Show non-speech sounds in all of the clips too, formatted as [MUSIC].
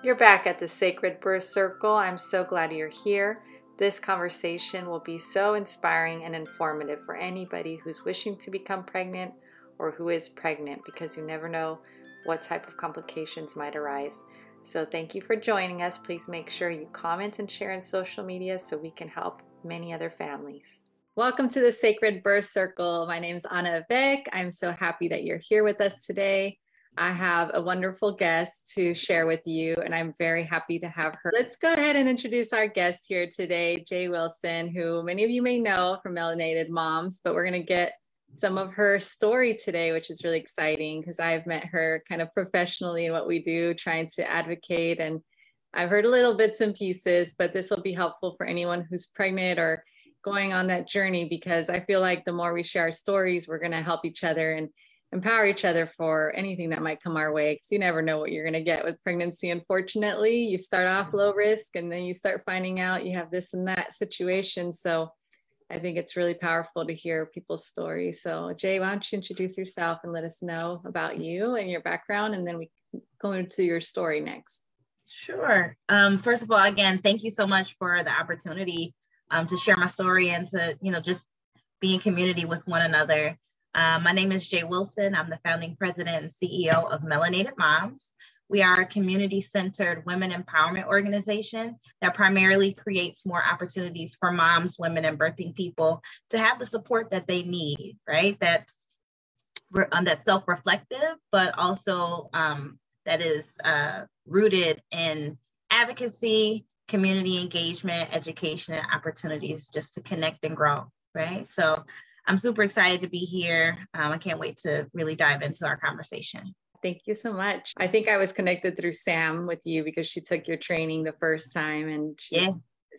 You're back at the Sacred Birth Circle. I'm so glad you're here. This conversation will be so inspiring and informative for anybody who's wishing to become pregnant or who is pregnant because you never know what type of complications might arise. So, thank you for joining us. Please make sure you comment and share on social media so we can help many other families. Welcome to the Sacred Birth Circle. My name is Anna Vick. I'm so happy that you're here with us today. I have a wonderful guest to share with you, and I'm very happy to have her. Let's go ahead and introduce our guest here today, Jaye Wilson, who many of you may know from Melinated Moms, but we're going to get some of her story today, which is really exciting because I've met her kind of professionally in what we do, trying to advocate. And I've heard a little bits and pieces, but this will be helpful for anyone who's pregnant or going on that journey because I feel like the more we share stories, we're going to help each other and empower each other for anything that might come our way because you never know what you're going to get with pregnancy unfortunately. You start off low risk and then you start finding out you have this and that situation. So i think it's really powerful to hear people's stories. So jaye why don't you introduce yourself and let us know about you and your background and then we go into your story next. Sure. Um, first of all again thank you so much for the opportunity um, to share my story and to you know just be in community with one another uh, my name is Jaye Wilson. I'm the founding president and CEO of Melinated Moms. We are a community centered women empowerment organization that primarily creates more opportunities for moms, women, and birthing people to have the support that they need, right? That's, um, that's self reflective, but also um, that is uh, rooted in advocacy, community engagement, education, and opportunities just to connect and grow, right? So I'm super excited to be here. Um, I can't wait to really dive into our conversation. Thank you so much. I think I was connected through Sam with you because she took your training the first time and yeah.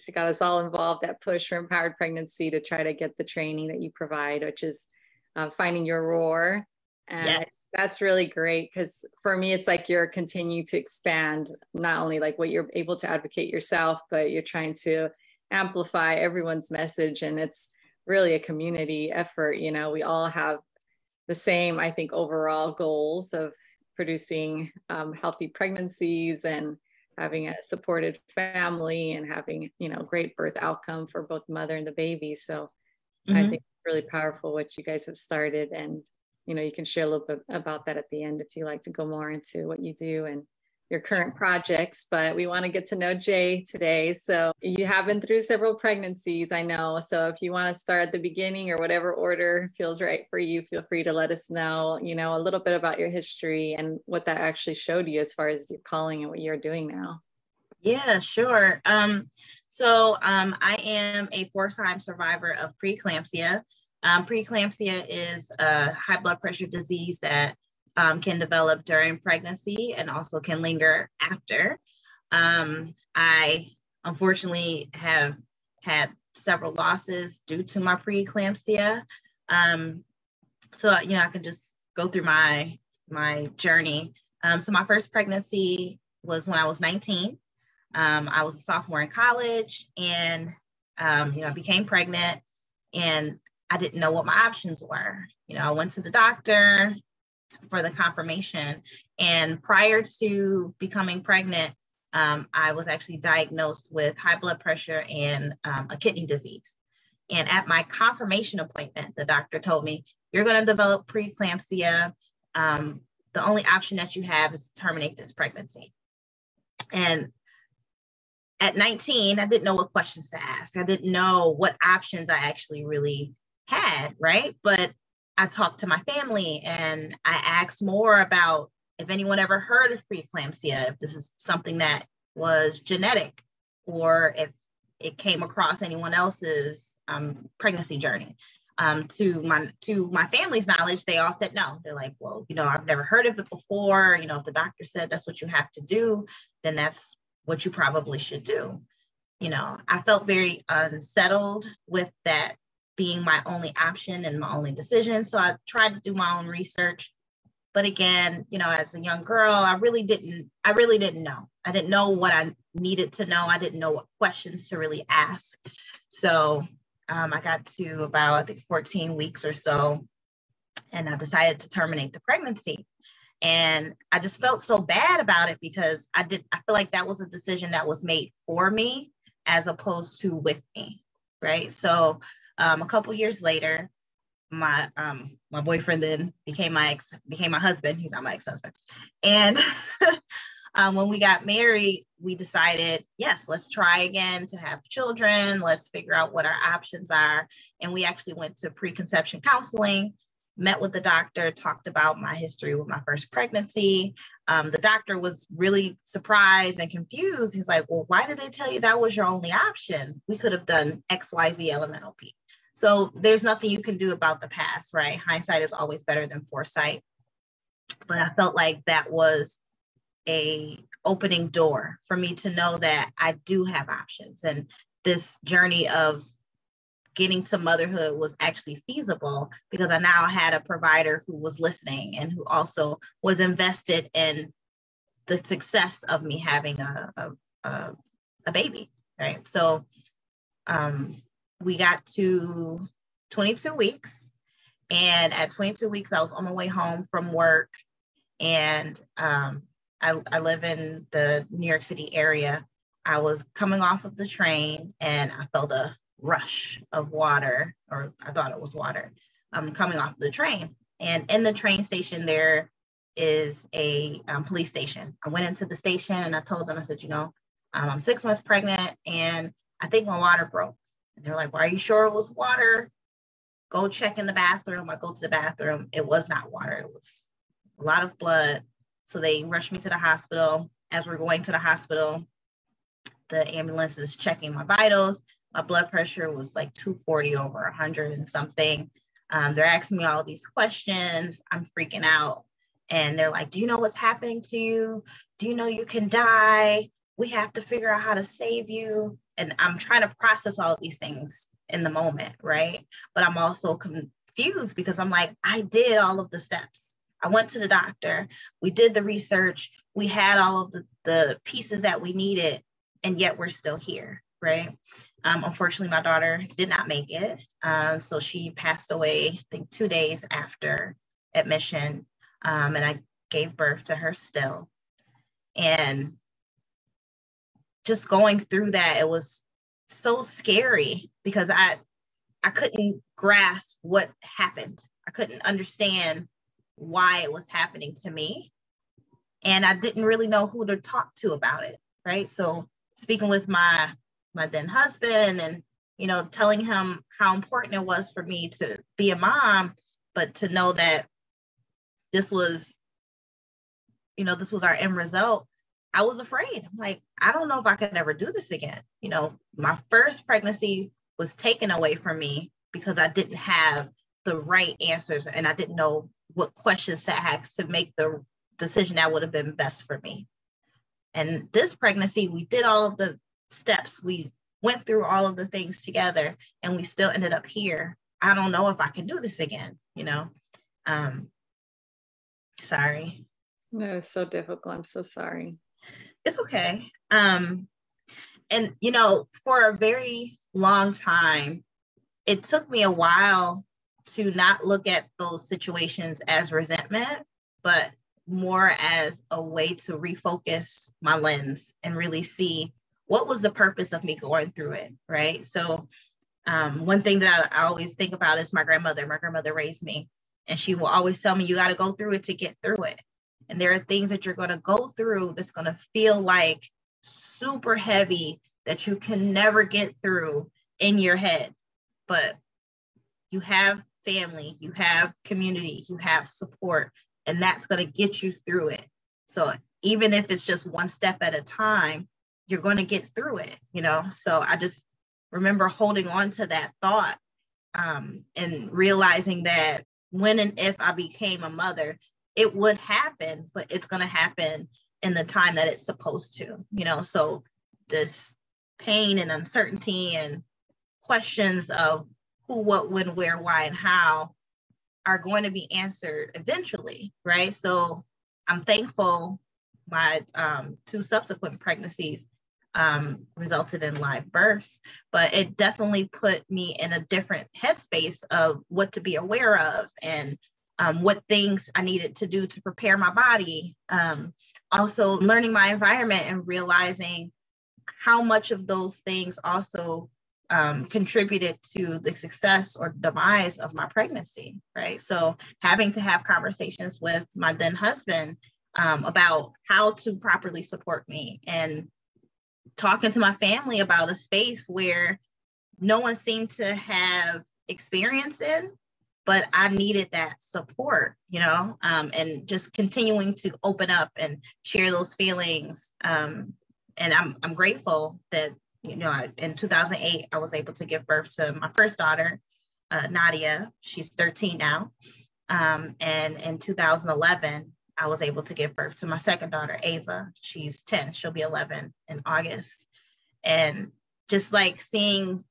she got us all involved at Push for Empowered Pregnancy to try to get the training that you provide, which is uh, finding your roar. And yes. that's really great because for me, it's like you're continuing to expand not only like what you're able to advocate yourself, but you're trying to amplify everyone's message. And it's really a community effort. You know, we all have the same, I think, overall goals of producing um, healthy pregnancies and having a supported family and having, you know, great birth outcome for both mother and the baby. So mm-hmm. I think it's really powerful what you guys have started. And, you know, you can share a little bit about that at the end if you like to go more into what you do and your current projects, but we want to get to know Jaye today. So you have been through several pregnancies, I know. So if you want to start at the beginning or whatever order feels right for you, feel free to let us know, you know, a little bit about your history and what that actually showed you as far as your calling and what you're doing now. Yeah, sure. Um, so um, I am a four-time survivor of preeclampsia. Um, preeclampsia is a high blood pressure disease that um, can develop during pregnancy and also can linger after. Um, I unfortunately have had several losses due to my preeclampsia. Um, so you know, I can just go through my my journey. Um, so my first pregnancy was when I was 19. Um, I was a sophomore in college, and um, you know, I became pregnant, and I didn't know what my options were. You know, I went to the doctor for the confirmation. And prior to becoming pregnant, um, I was actually diagnosed with high blood pressure and um, a kidney disease. And at my confirmation appointment, the doctor told me, You're going to develop preeclampsia. Um, the only option that you have is to terminate this pregnancy. And at 19, I didn't know what questions to ask. I didn't know what options I actually really had, right? But I talked to my family and I asked more about if anyone ever heard of preeclampsia, if this is something that was genetic, or if it came across anyone else's um, pregnancy journey. Um, to my to my family's knowledge, they all said no. They're like, well, you know, I've never heard of it before. You know, if the doctor said that's what you have to do, then that's what you probably should do. You know, I felt very unsettled with that being my only option and my only decision. So I tried to do my own research. But again, you know, as a young girl, I really didn't, I really didn't know. I didn't know what I needed to know. I didn't know what questions to really ask. So um, I got to about, I think, 14 weeks or so, and I decided to terminate the pregnancy. And I just felt so bad about it because I did, I feel like that was a decision that was made for me as opposed to with me. Right. So um, a couple years later, my um my boyfriend then became my ex became my husband. He's not my ex-husband. And [LAUGHS] um, when we got married, we decided, yes, let's try again to have children. Let's figure out what our options are. And we actually went to preconception counseling, met with the doctor, talked about my history with my first pregnancy. Um, the doctor was really surprised and confused. He's like, well, why did they tell you that was your only option? We could have done X, Y, Z, elemental P. So there's nothing you can do about the past, right? Hindsight is always better than foresight. But I felt like that was a opening door for me to know that I do have options and this journey of getting to motherhood was actually feasible because I now had a provider who was listening and who also was invested in the success of me having a, a, a, a baby, right? So um, we got to 22 weeks. And at 22 weeks, I was on my way home from work. And um, I, I live in the New York City area. I was coming off of the train and I felt a rush of water, or I thought it was water, um, coming off the train. And in the train station, there is a um, police station. I went into the station and I told them, I said, you know, um, I'm six months pregnant and I think my water broke. And they're like, Why are you sure it was water? Go check in the bathroom. I go to the bathroom. It was not water, it was a lot of blood. So they rushed me to the hospital. As we're going to the hospital, the ambulance is checking my vitals. My blood pressure was like 240 over 100 and something. Um, they're asking me all these questions. I'm freaking out. And they're like, Do you know what's happening to you? Do you know you can die? We have to figure out how to save you. And I'm trying to process all these things in the moment, right? But I'm also confused because I'm like, I did all of the steps. I went to the doctor, we did the research, we had all of the, the pieces that we needed, and yet we're still here, right? Um, unfortunately, my daughter did not make it. Um, so she passed away, I think, two days after admission. Um, and I gave birth to her still. And just going through that, it was so scary because I I couldn't grasp what happened. I couldn't understand why it was happening to me. And I didn't really know who to talk to about it. Right. So speaking with my my then husband and you know telling him how important it was for me to be a mom, but to know that this was, you know, this was our end result. I was afraid. I'm like, I don't know if I could ever do this again. You know, my first pregnancy was taken away from me because I didn't have the right answers and I didn't know what questions to ask to make the decision that would have been best for me. And this pregnancy, we did all of the steps. We went through all of the things together and we still ended up here. I don't know if I can do this again, you know. Um sorry. No, it's so difficult. I'm so sorry. It's okay. Um and you know, for a very long time, it took me a while to not look at those situations as resentment, but more as a way to refocus my lens and really see what was the purpose of me going through it, right? So, um, one thing that I, I always think about is my grandmother. My grandmother raised me, and she will always tell me, You got to go through it to get through it. And there are things that you're going to go through that's going to feel like super heavy that you can never get through in your head. But you have family, you have community, you have support, and that's going to get you through it. So even if it's just one step at a time, you're going to get through it, you know? So I just remember holding on to that thought um, and realizing that when and if I became a mother, it would happen, but it's going to happen in the time that it's supposed to, you know? So this pain and uncertainty and questions of who, what, when, where, why, and how are going to be answered eventually, right? So I'm thankful my um, two subsequent pregnancies um, resulted in live births, but it definitely put me in a different headspace of what to be aware of and um, what things I needed to do to prepare my body. Um, also, learning my environment and realizing how much of those things also um, contributed to the success or demise of my pregnancy, right? So, having to have conversations with my then husband um, about how to properly support me and talking to my family about a space where no one seemed to have experience in but I needed that support, you know, um, and just continuing to open up and share those feelings. Um, and I'm I'm grateful that you know in 2008 I was able to give birth to my first daughter, uh, Nadia. She's 13 now, um, and in 2011 I was able to give birth to my second daughter, Ava. She's 10. She'll be 11 in August, and just like seeing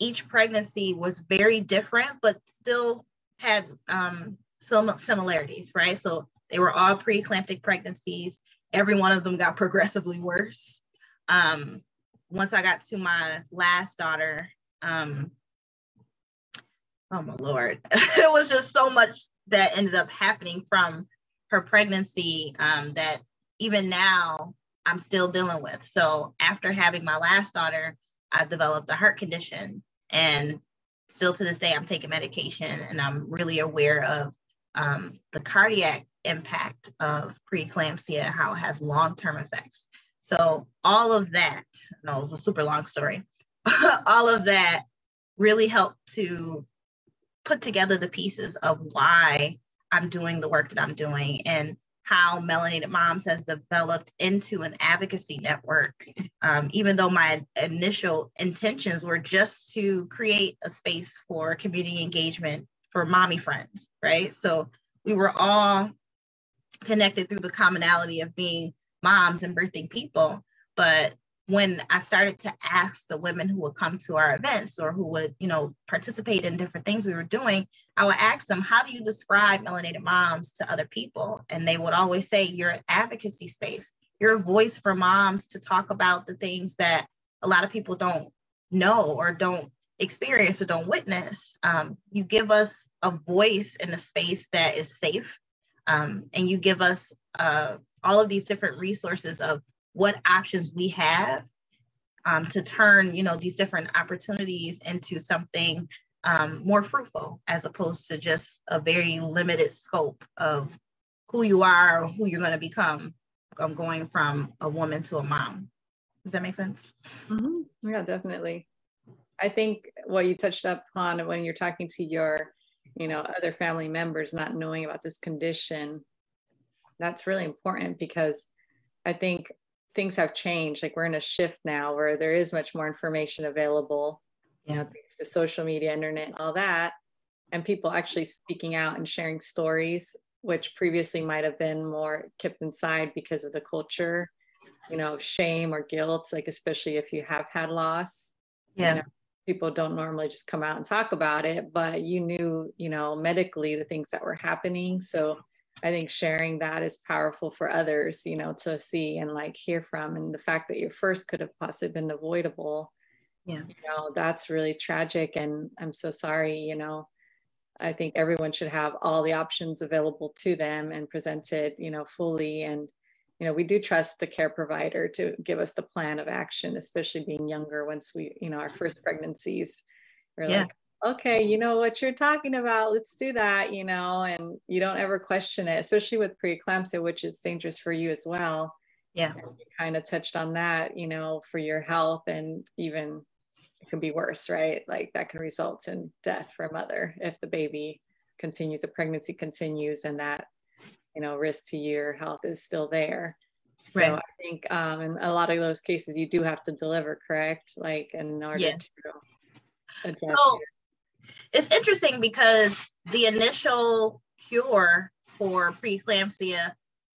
each pregnancy was very different, but still had um, some similarities, right? So they were all preeclamptic pregnancies. Every one of them got [LAUGHS] progressively worse. Um, once I got to my last daughter, um, oh my lord, [LAUGHS] it was just so much that ended up happening from her pregnancy um, that even now I'm still dealing with. So after having my last daughter, I developed a heart condition and still to this day, I'm taking medication and I'm really aware of um, the cardiac impact of preeclampsia, how it has long term effects. So, all of that, no, it was a super long story. [LAUGHS] all of that really helped to put together the pieces of why I'm doing the work that I'm doing and how Melinated Moms has developed into an advocacy network, um, even though my initial intentions were just to create a space for community engagement for mommy friends, right? So we were all connected through the commonality of being moms and birthing people. But when I started to ask the women who would come to our events or who would, you know, participate in different things we were doing, I would ask them, how do you describe melinated moms to other people? And they would always say, you're an advocacy space. You're a voice for moms to talk about the things that a lot of people don't know or don't experience or don't witness. Um, you give us a voice in a space that is safe. Um, and you give us uh, all of these different resources of what options we have um, to turn you know these different opportunities into something um, more fruitful as opposed to just a very limited scope of who you are or who you're going to become um, going from a woman to a mom. Does that make sense? Mm-hmm. yeah definitely. I think what you touched upon when you're talking to your you know other family members not knowing about this condition that's really important because i think things have changed. Like we're in a shift now where there is much more information available, yeah. you know, thanks to social media, internet, all that, and people actually speaking out and sharing stories, which previously might have been more kept inside because of the culture, you know, shame or guilt, like especially if you have had loss. Yeah. You know, people don't normally just come out and talk about it, but you knew, you know, medically the things that were happening. So I think sharing that is powerful for others, you know, to see and like hear from. And the fact that your first could have possibly been avoidable, yeah, you know, that's really tragic. And I'm so sorry, you know. I think everyone should have all the options available to them and presented, you know, fully. And, you know, we do trust the care provider to give us the plan of action, especially being younger once we, you know, our first pregnancies. We're yeah. like, okay, you know what you're talking about, let's do that, you know, and you don't ever question it, especially with preeclampsia, which is dangerous for you as well. Yeah. you kind of touched on that, you know, for your health and even it can be worse, right? Like that can result in death for a mother if the baby continues, the pregnancy continues and that, you know, risk to your health is still there. So right. I think um, in a lot of those cases, you do have to deliver, correct? Like in order yes. to so, it's interesting because the initial cure for preeclampsia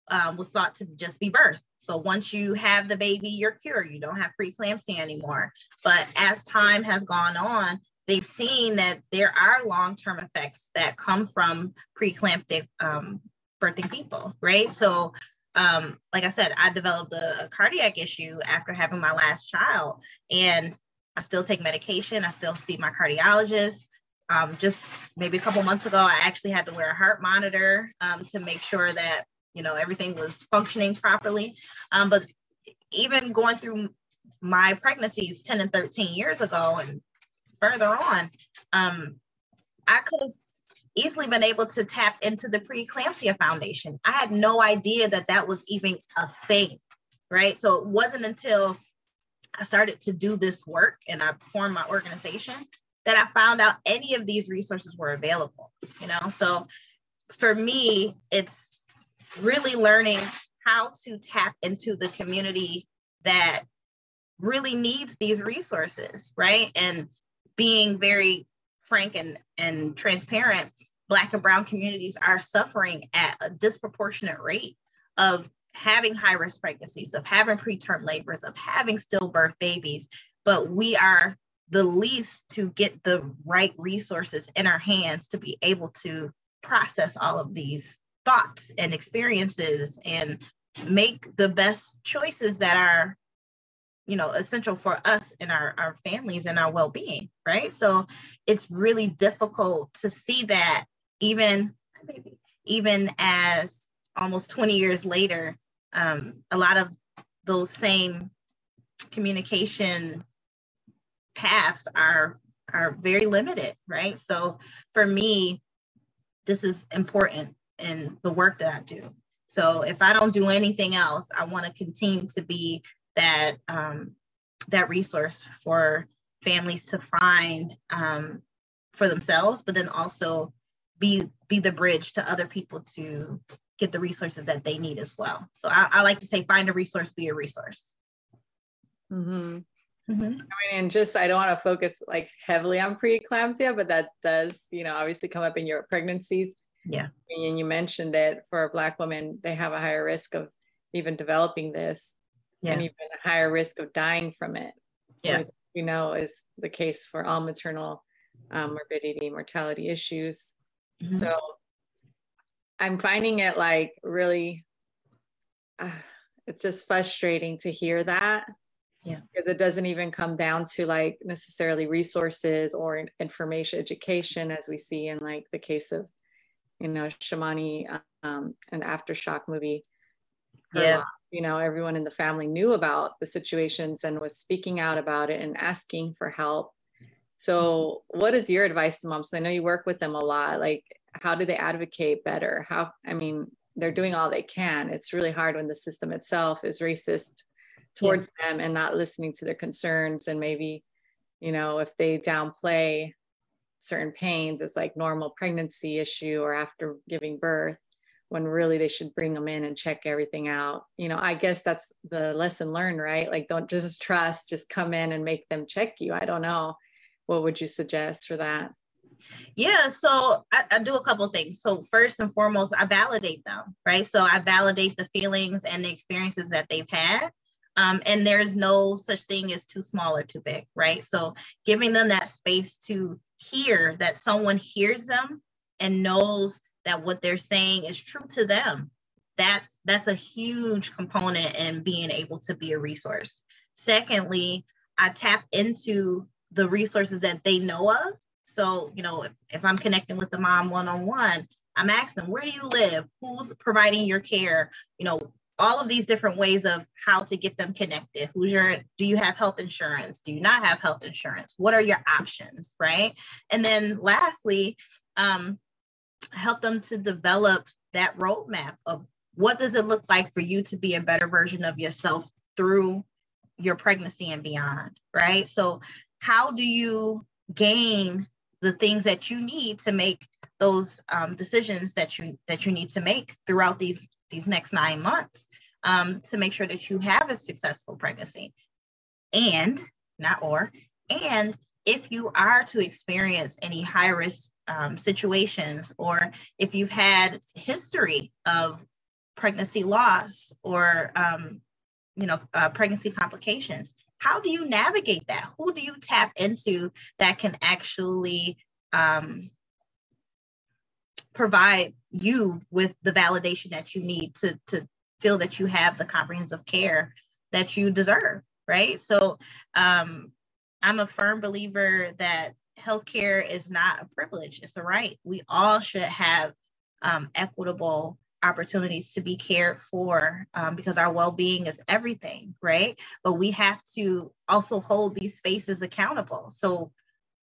um, was thought to just be birth. So once you have the baby, you're cured. You don't have preeclampsia anymore. But as time has gone on, they've seen that there are long-term effects that come from preeclamptic um, birthing people, right? So, um, like I said, I developed a, a cardiac issue after having my last child, and I still take medication. I still see my cardiologist. Um, just maybe a couple months ago, I actually had to wear a heart monitor um, to make sure that you know everything was functioning properly. Um, but even going through my pregnancies 10 and 13 years ago and further on, um, I could have easily been able to tap into the preeclampsia foundation. I had no idea that that was even a thing, right? So it wasn't until I started to do this work and I formed my organization that I found out any of these resources were available, you know? So for me, it's really learning how to tap into the community that really needs these resources, right? And being very frank and, and transparent, Black and Brown communities are suffering at a disproportionate rate of having high risk pregnancies, of having preterm labors, of having stillbirth babies. But we are the least to get the right resources in our hands to be able to process all of these thoughts and experiences and make the best choices that are you know essential for us and our, our families and our well-being right? So it's really difficult to see that even even as almost 20 years later um, a lot of those same communication paths are are very limited right? So for me this is important in the work that i do. So if i don't do anything else i want to continue to be that um, that resource for families to find um, for themselves but then also be be the bridge to other people to get the resources that they need as well. So i, I like to say find a resource be a resource. Mm-hmm. Mm-hmm. I mean, and just I don't want to focus like heavily on preeclampsia, but that does, you know, obviously come up in your pregnancies. Yeah. And you mentioned it for a black woman, they have a higher risk of even developing this yeah. and even a higher risk of dying from it. Yeah. you know is the case for all maternal um, morbidity, mortality issues. Mm-hmm. So I'm finding it like really, uh, it's just frustrating to hear that yeah. because it doesn't even come down to like necessarily resources or information education as we see in like the case of you know Shamony um an aftershock movie. Yeah. mom, you know everyone in the family knew about the situations and was speaking out about it and asking for help. So what is your advice to moms? I know you work with them a lot like how do they advocate better? How i mean they're doing all they can. It's really hard when the system itself is racist towards yeah. them and not listening to their concerns and maybe you know if they downplay certain pains it's like normal pregnancy issue or after giving birth when really they should bring them in and check everything out you know i guess that's the lesson learned right like don't just trust just come in and make them check you i don't know what would you suggest for that yeah, so I, I, do a couple things. So first and foremost, I validate them, right? So I validate the feelings and the experiences that they've had. Um, and there's no such thing as too small or too big, right? So giving them that space to hear that someone hears them and knows that what they're saying is true to them. That's that's a huge component in being able to be a resource. Secondly, I tap into the resources that they know of. So, you know, if, if I'm connecting with the mom one on one, I'm asking, where do you live? Who's providing your care? You know, all of these different ways of how to get them connected. Who's your, do you have health insurance? Do you not have health insurance? What are your options, right? And then lastly, um, help them to develop that roadmap of what does it look like for you to be a better version of yourself through your pregnancy and beyond, right? So how do you gain the things that you need to make those um, decisions that you that you need to make throughout these these next nine months um, to make sure that you have a successful pregnancy. And, not or, and if you are to experience any high risk um, situations, or if you've had history of pregnancy loss or um, you know uh, pregnancy complications, how do you navigate that? Who do you tap into that can actually um, provide you with the validation that you need to to feel that you have the comprehensive care that you deserve right? So um i'm a firm believer that healthcare is not a privilege, it's a right. We all should have um, equitable opportunities to be cared for um, because our well-being is everything right? But we have to also hold these spaces accountable. So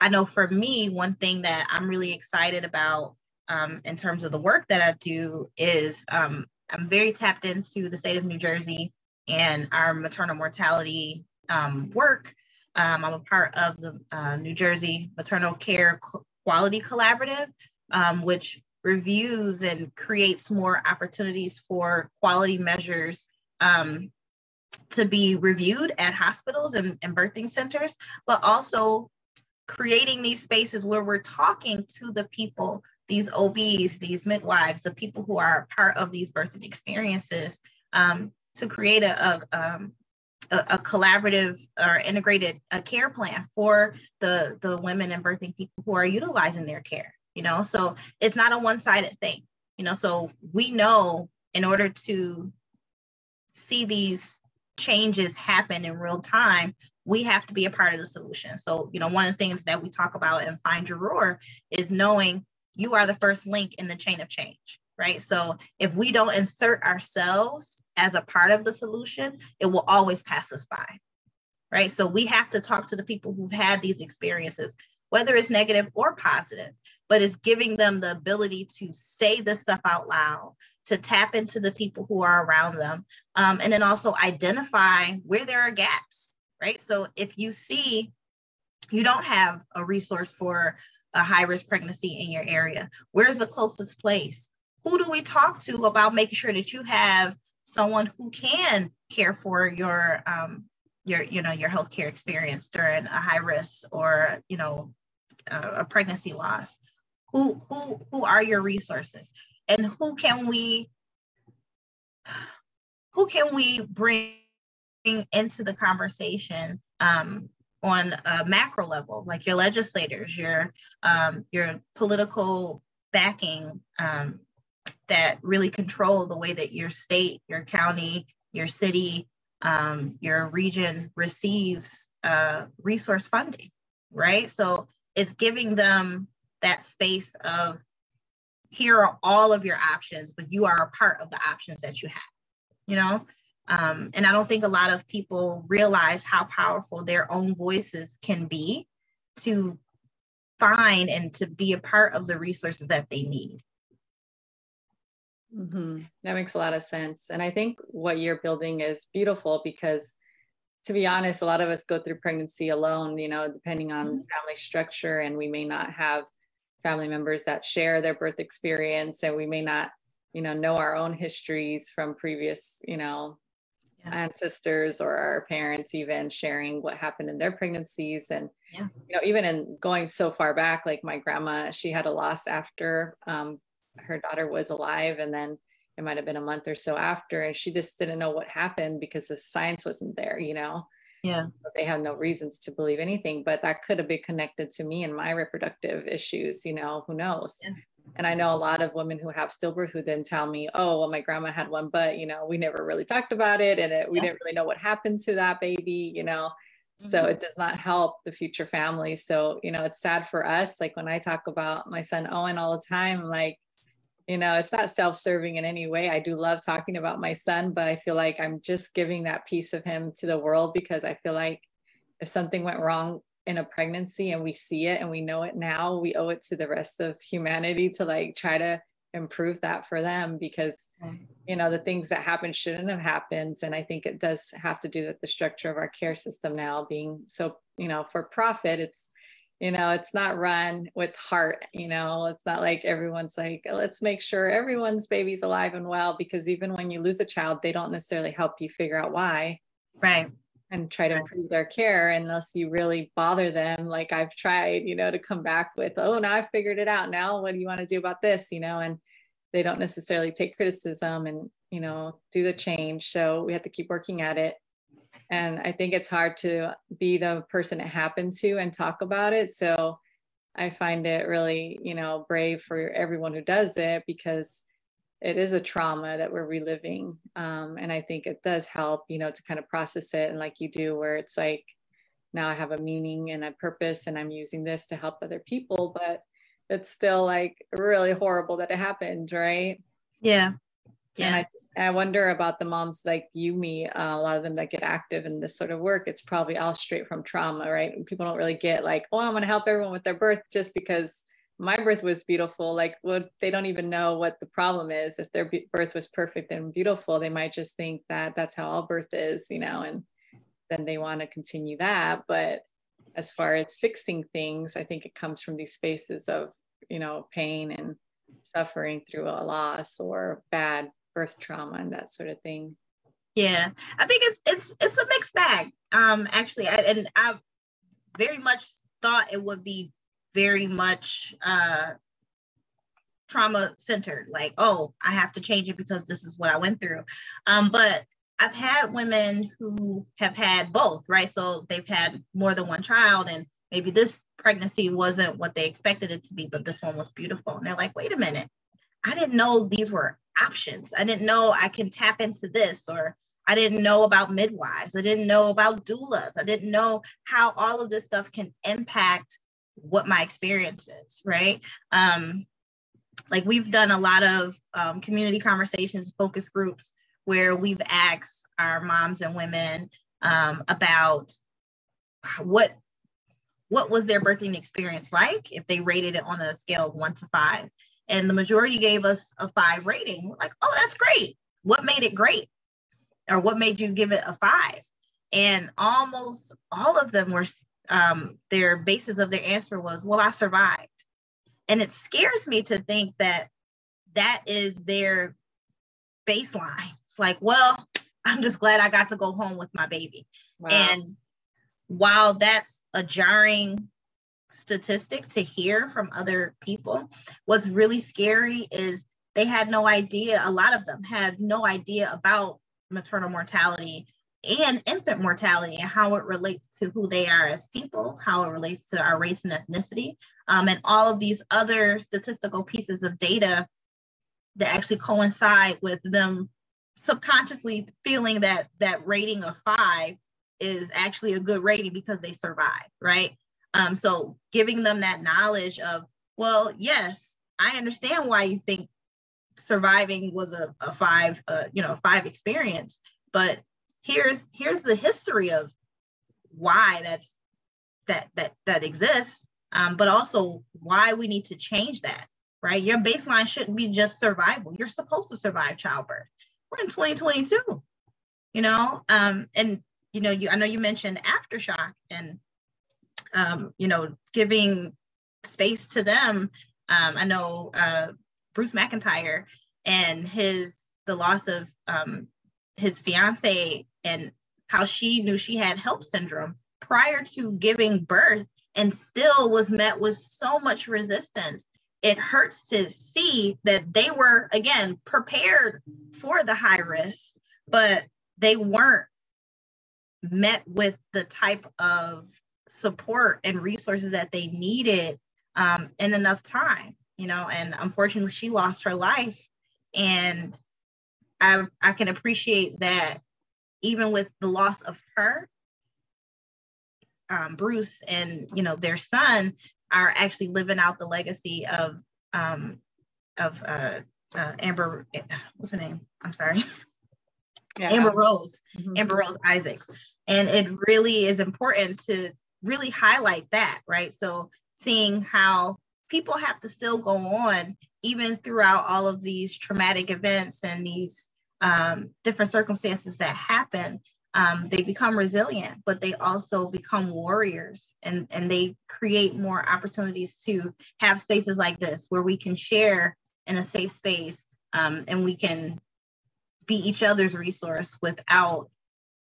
i know for me one thing that i'm really excited about um, in terms of the work that i do is um, i'm very tapped into the state of new jersey and our maternal mortality um, work. Um, i'm a part of the uh, new jersey maternal care quality collaborative um, which reviews and creates more opportunities for quality measures um, to be reviewed at hospitals and, and birthing centers, but also creating these spaces where we're talking to the people, these OBs, these midwives, the people who are part of these birthing experiences, um, to create a, a, um, a, collaborative or integrated care plan for the, the women and birthing people who are utilizing their care you know? So it's not a one-sided thing you know? So we know in order to see these changes happen in real time we have to be a part of the solution. So you know one of the things that we talk about in find your roar is knowing you are the first link in the chain of change right so if we don't insert ourselves as a part of the solution it will always pass us by right so we have to talk to the people who've had these experiences whether it's negative or positive but it's giving them the ability to say this stuff out loud, to tap into the people who are around them, um, and then also identify where there are gaps, right? So if you see you don't have a resource for a high risk pregnancy in your area, where's the closest place? Who do we talk to about making sure that you have someone who can care for your um, your you know your healthcare experience during a high risk or you know a pregnancy loss? Who who who are your resources? And who can we who can we bring into the conversation um, on a macro level like your legislators your um, your political backing um, that really control the way that your state your county your city um, your region receives uh, resource funding right so it's giving them that space of here are all of your options, but you are a part of the options that you have, you know? Um, and I don't think a lot of people realize how powerful their own voices can be to find and to be a part of the resources that they need. Mm-hmm. That makes a lot of sense. And I think what you're building is beautiful because, to be honest, a lot of us go through pregnancy alone, you know, depending on mm-hmm. family structure, and we may not have family members that share their birth experience and we may not you know know our own histories from previous you know yeah. ancestors or our parents even sharing what happened in their pregnancies and yeah. you know even in going so far back like my grandma she had a loss after um, her daughter was alive and then it might have been a month or so after and she just didn't know what happened because the science wasn't there you know yeah they had no reasons to believe anything but that could have been connected to me and my reproductive issues you know who knows yeah. And i know a lot of women who have stillbirth who then tell me oh well my grandma had one but you know we never really talked about it and it, we yeah. didn't really know what happened to that baby you know mm-hmm. so it does not help the future family so you know it's sad for us like when i talk about my son owen all the time like you know it's not self-serving in any way i do love talking about my son but i feel like i'm just giving that piece of him to the world because i feel like if something went wrong in a pregnancy and we see it and we know it now we owe it to the rest of humanity to like try to improve that for them because you know the things that happen shouldn't have happened. And i think it does have to do with the structure of our care system now being so you know for profit it's you know it's not run with heart you know it's not like everyone's like let's make sure everyone's baby's alive and well because even when you lose a child they don't necessarily help you figure out why. Right and try to improve their care unless you really bother them like i've tried you know to come back with oh now i figured it out. Now what do you want to do about this? You know and they don't necessarily take criticism and you know do the change so we have to keep working at it. And i think it's hard to be the person it happened to and talk about it so i find it really you know brave for everyone who does it because it is a trauma that we're reliving um, and i think it does help you know to kind of process it and like you do where it's like now I have a meaning and a purpose and I'm using this to help other people. But it's still like really horrible that it happened, right? Yeah. Yeah. And I, I wonder about the moms like you, me, uh, a lot of them that get active in this sort of work. It's probably all straight from trauma, right? People don't really get like, oh, I'm going to help everyone with their birth just because my birth was beautiful. Like, well, they don't even know what the problem is. If their birth was perfect and beautiful, they might just think that that's how all birth is, you know, and then they want to continue that. But as far as fixing things, I think it comes from these spaces of, you know, pain and suffering through a loss or bad birth trauma and that sort of thing. Yeah, I think it's it's it's a mixed bag. Um, actually, I, and I very much thought it would be very much uh trauma centered like oh i have to change it because this is what i went through. Um but i've had women who have had both right? So they've had more than one child and maybe this pregnancy wasn't what they expected it to be but this one was beautiful. And they're like wait a minute. I didn't know these were options. I didn't know i can tap into this or I didn't know about midwives. I didn't know about doulas. I didn't know how all of this stuff can impact what my experience is, right? Um, like we've done a lot of um, community conversations, focus groups where we've asked our moms and women um, about what what was their birthing experience like if they rated it on a scale of one to five? And the majority gave us a five rating. We're like oh that's great. What made it great? Or what made you give it a five? And almost all of them were um, their basis of their answer was, well, I survived. And it scares me to think that that is their baseline. It's like, well, [LAUGHS] I'm just glad I got to go home with my baby. Wow. And while that's a jarring statistic to hear from other people, what's really scary is they had no idea, a lot of them had no idea about maternal mortality and infant mortality and how it relates to who they are as people, how it relates to our race and ethnicity, um, and all of these other statistical pieces of data that actually coincide with them subconsciously feeling that that rating of five is actually a good rating because they survived, right? Um, so giving them that knowledge of, well, yes, I understand why you think surviving was a, a five, uh, you know, five experience, but here's here's the history of why that's that that that exists um, but also why we need to change that right? Your baseline shouldn't be just survival. You're supposed to survive childbirth. We're in 2022 you know? Um, and you know you i know you mentioned aftershock and um, you know giving space to them. Um, i know uh, bruce mcintyre and his the loss of um, his fiance and how she knew she had HELLP syndrome prior to giving birth and still was met with so much resistance. It hurts to see that they were, again, prepared for the high risk, but they weren't met with the type of support and resources that they needed um, in enough time, you know. And unfortunately, she lost her life. And I, I can appreciate that even with the loss of her, um, Bruce and you know their son are actually living out the legacy of um, of uh, uh, Amber. What's her name? I'm sorry. [LAUGHS] Yeah. Amber Rose, mm-hmm. Amber Rose Isaacs, and it really is important to really highlight that, right? So seeing how people have to still go on even throughout all of these traumatic events and these um, different circumstances that happen, um, they become resilient, but they also become warriors and, and they create more opportunities to have spaces like this where we can share in a safe space um, and we can be each other's resource without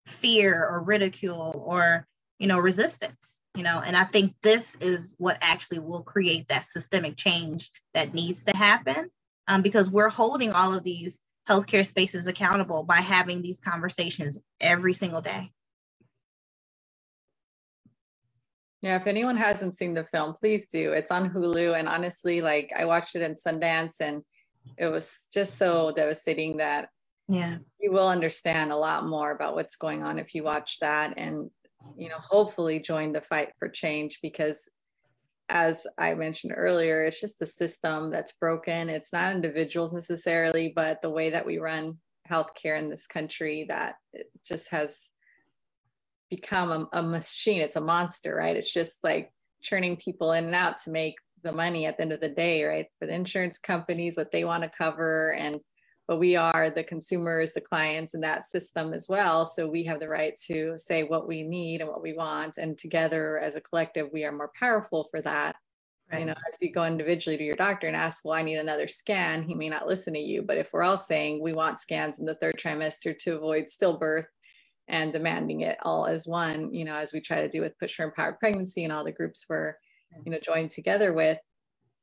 fear or ridicule or you know resistance you know? And i think this is what actually will create that systemic change that needs to happen um, because we're holding all of these healthcare spaces accountable by having these conversations every single day. Yeah, if anyone hasn't seen the film, please do. It's on Hulu. And honestly, like I watched it in Sundance and it was just so devastating that yeah, you will understand a lot more about what's going on if you watch that. And you know, hopefully join the fight for change because as I mentioned earlier, it's just a system that's broken. It's not individuals necessarily, but the way that we run healthcare in this country that just has become a, a machine. It's a monster, right? It's just like churning people in and out to make the money at the end of the day, right? For the insurance companies, what they want to cover, and but we are the consumers, the clients in that system as well. So we have the right to say what we need and what we want. And together as a collective, we are more powerful for that. Right. You know, as you go individually to your doctor and ask, well, I need another scan, he may not listen to you. But if we're all saying we want scans in the third trimester to avoid stillbirth and demanding it all as one, you know, as we try to do with Push for Empowered Pregnancy and all the groups we're, you know, joined together with.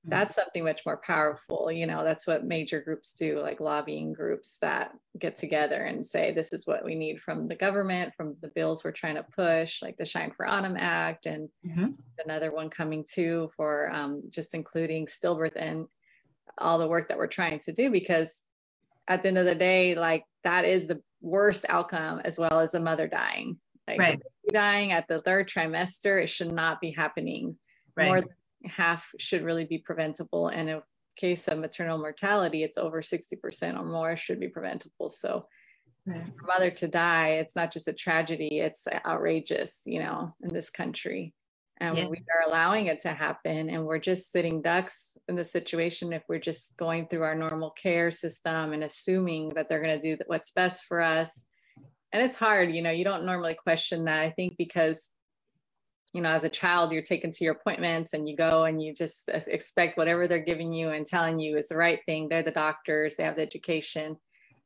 That's something much more powerful you know that's what major groups do like lobbying groups that get together and say this is what we need from the government from the bills we're trying to push like the SHINE for Autumn Act and mm-hmm. another one coming too for um, just including stillbirth and all the work that we're trying to do because at the end of the day like that is the worst outcome as well as a mother dying like right. dying at the third trimester it should not be happening right. more half should really be preventable. And in case of maternal mortality, it's over 60% or more should be preventable. So right. for mother to die, it's not just a tragedy, it's outrageous, you know, in this country. And yeah. we are allowing it to happen. And we're just sitting ducks in the situation if we're just going through our normal care system and assuming that they're going to do what's best for us. And it's hard, you know, you don't normally question that. I think because you know, as a child, you're taken to your appointments and you go and you just expect whatever they're giving you and telling you is the right thing. They're the doctors, they have the education.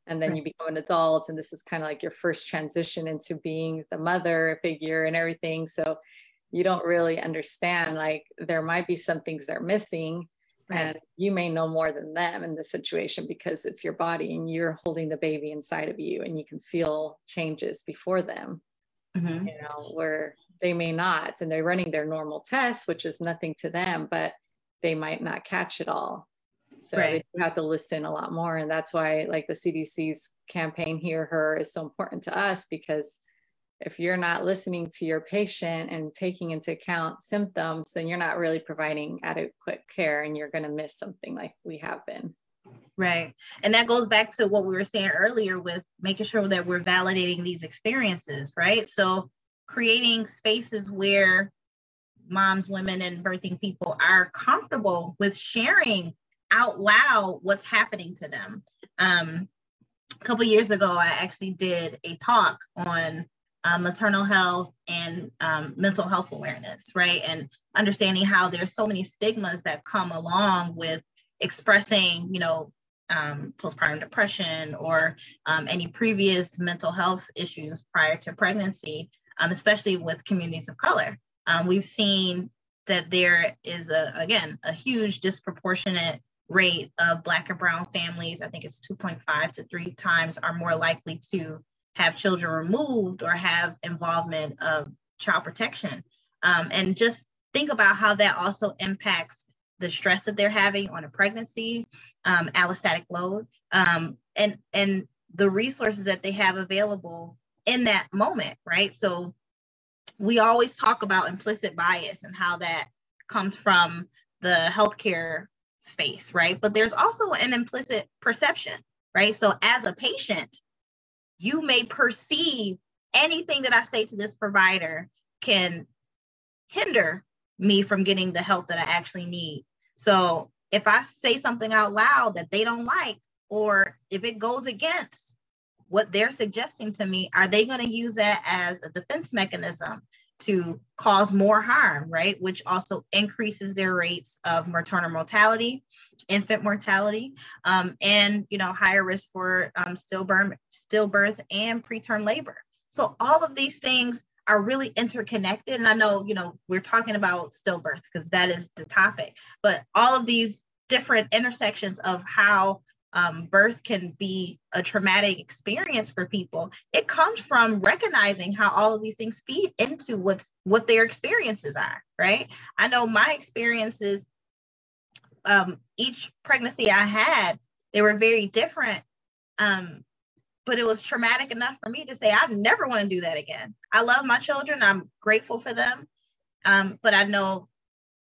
And then you become an adult, and this is kind of like your first transition into being the mother figure and everything. So you don't really understand, like, there might be some things they're missing. Right. And you may know more than them in this situation because it's your body and you're holding the baby inside of you and you can feel changes before them. Mm-hmm. You know, where they may not and they're running their normal tests which is nothing to them but they might not catch it all so right. they have to listen a lot more and that's why like the cdc's campaign hear her is so important to us because if you're not listening to your patient and taking into account symptoms then you're not really providing adequate care and you're going to miss something like we have been Right. And that goes back to what we were saying earlier with making sure that we're validating these experiences, right? So creating spaces where moms, women, and birthing people are comfortable with sharing out loud what's happening to them. Um, a couple years ago, I actually did a talk on uh, maternal health and um, mental health awareness, right? And understanding how there's so many stigmas that come along with expressing, you know, um, postpartum depression or um, any previous mental health issues prior to pregnancy um, especially with communities of color. Um, we've seen that there is a again a huge disproportionate rate of black and brown families. I think it's 2.5 to 3 times are more likely to have children removed or have involvement of child protection. Um, and just think about how that also impacts the stress that they're having on a pregnancy um, allostatic load. Um, and and the resources that they have available in that moment, right? So we always talk about implicit bias and how that comes from the healthcare space, right? But there's also an implicit perception, right? So as a patient, you may perceive anything that I say to this provider can hinder me from getting the help that I actually need. So if I say something out loud that they don't like, or if it goes against what they're suggesting to me, are they going to use that as a defense mechanism to cause more harm, right? Which also increases their rates of maternal mortality, infant mortality, um, and you know higher risk for um, stillbirth, stillbirth and preterm labor. So all of these things are really interconnected. And I know you know we're talking about stillbirth because that is the topic, but all of these different intersections of how um, birth can be a traumatic experience for people it comes from recognizing how all of these things feed into what's what their experiences are right i know my experiences um, each pregnancy i had they were very different um, but it was traumatic enough for me to say, I never want to do that again. I love my children. I'm grateful for them. Um, but I know,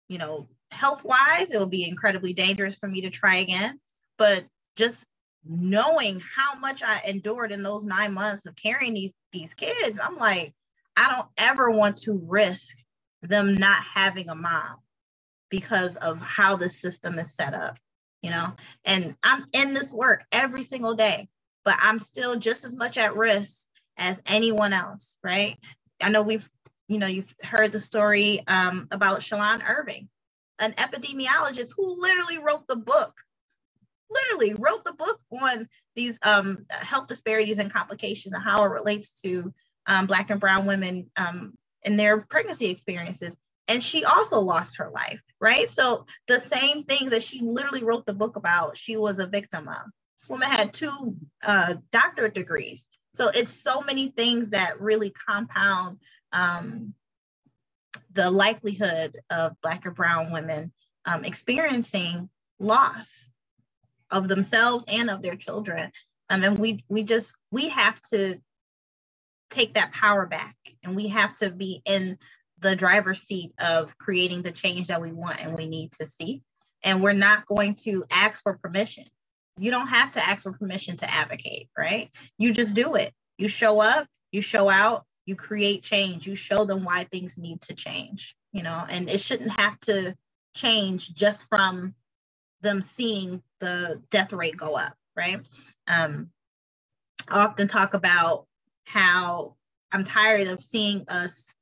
you know, health wise, it will be incredibly dangerous for me to try again. But just knowing how much I endured in those nine months of carrying these these kids, I'm like, I don't ever want to risk them not having a mom because of how the system is set up, you know. And I'm in this work every single day, but I'm still just as much at risk as anyone else, right? I know we've, you know, you've heard the story um, about Shalon Irving, an epidemiologist who literally wrote the book literally wrote the book on these um, health disparities and complications and how it relates to um, Black and Brown women um, in their pregnancy experiences. And she also lost her life, right? So the same things that she literally wrote the book about, she was a victim of. This woman had two uh, doctorate degrees. So it's so many things that really compound um, the likelihood of Black or Brown women um, experiencing loss of themselves and of their children. Um, and we we just we have to take that power back and we have to be in the driver's seat of creating the change that we want and we need to see. And we're not going to ask for permission. You don't have to ask for permission to advocate, right? You just do it. You show up, you show out, you create change, you show them why things need to change, you know, and it shouldn't have to change just from them seeing the death rate go up, right? Um, I often talk about how I'm tired of seeing us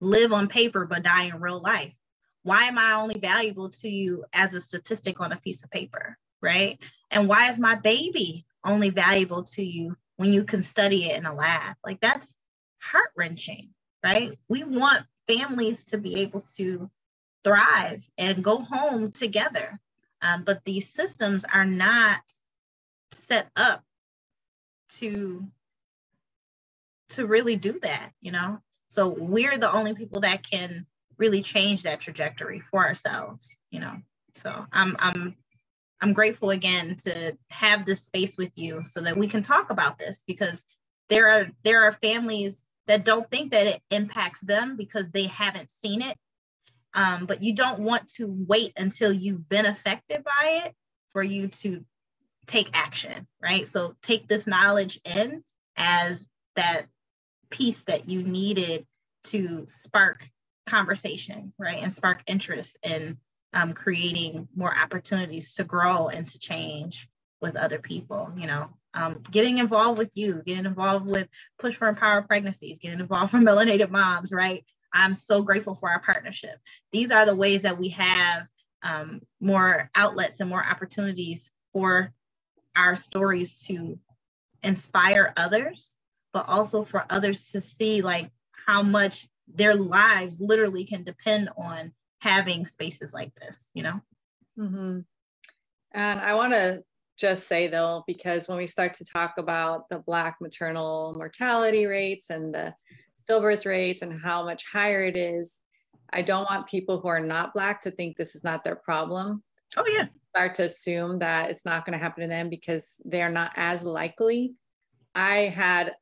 live on paper but die in real life. Why am I only valuable to you as a statistic on a piece of paper, right? And why is my baby only valuable to you when you can study it in a lab? Like that's heart wrenching, right? We want families to be able to thrive and go home together. Um, but these systems are not set up to to really do that, you know. So we're the only people that can really change that trajectory for ourselves, you know. So I'm I'm I'm grateful again to have this space with you so that we can talk about this because there are there are families that don't think that it impacts them because they haven't seen it um, but you don't want to wait until you've been affected by it for you to take action, right? So take this knowledge in as that piece that you needed to spark conversation, right? And spark interest in um, creating more opportunities to grow and to change with other people, you know. Um, getting involved with you, getting involved with Push for Empowered Pregnancies, getting involved [LAUGHS] for Melinated Moms, right? I'm so grateful for our partnership. These are the ways that we have um, more outlets and more opportunities for our stories to inspire others, but also for others to see like how much their lives literally can depend on having spaces like this, you know? Mm-hmm. And I want to just say though, because when we start to talk about the Black maternal mortality rates and the stillbirth rates and how much higher it is, I don't want people who are not Black to think this is not their problem. Oh, yeah. Start to assume that it's not going to happen to them because they're not as likely. I had,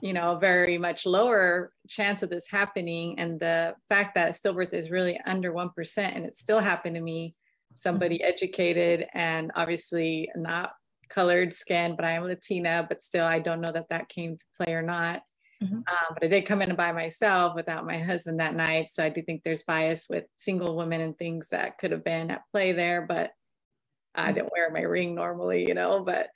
you know, a very much lower chance of this happening. And the fact that stillbirth is really under 1% and it still happened to me, somebody mm-hmm. educated and obviously not colored skin, but I am Latina, but still, I don't know that that came to play or not. Mm-hmm. Um, but I did come in by myself without my husband that night. So I do think there's bias with single women and things that could have been at play there. But I mm-hmm. didn't wear my ring normally, you know. But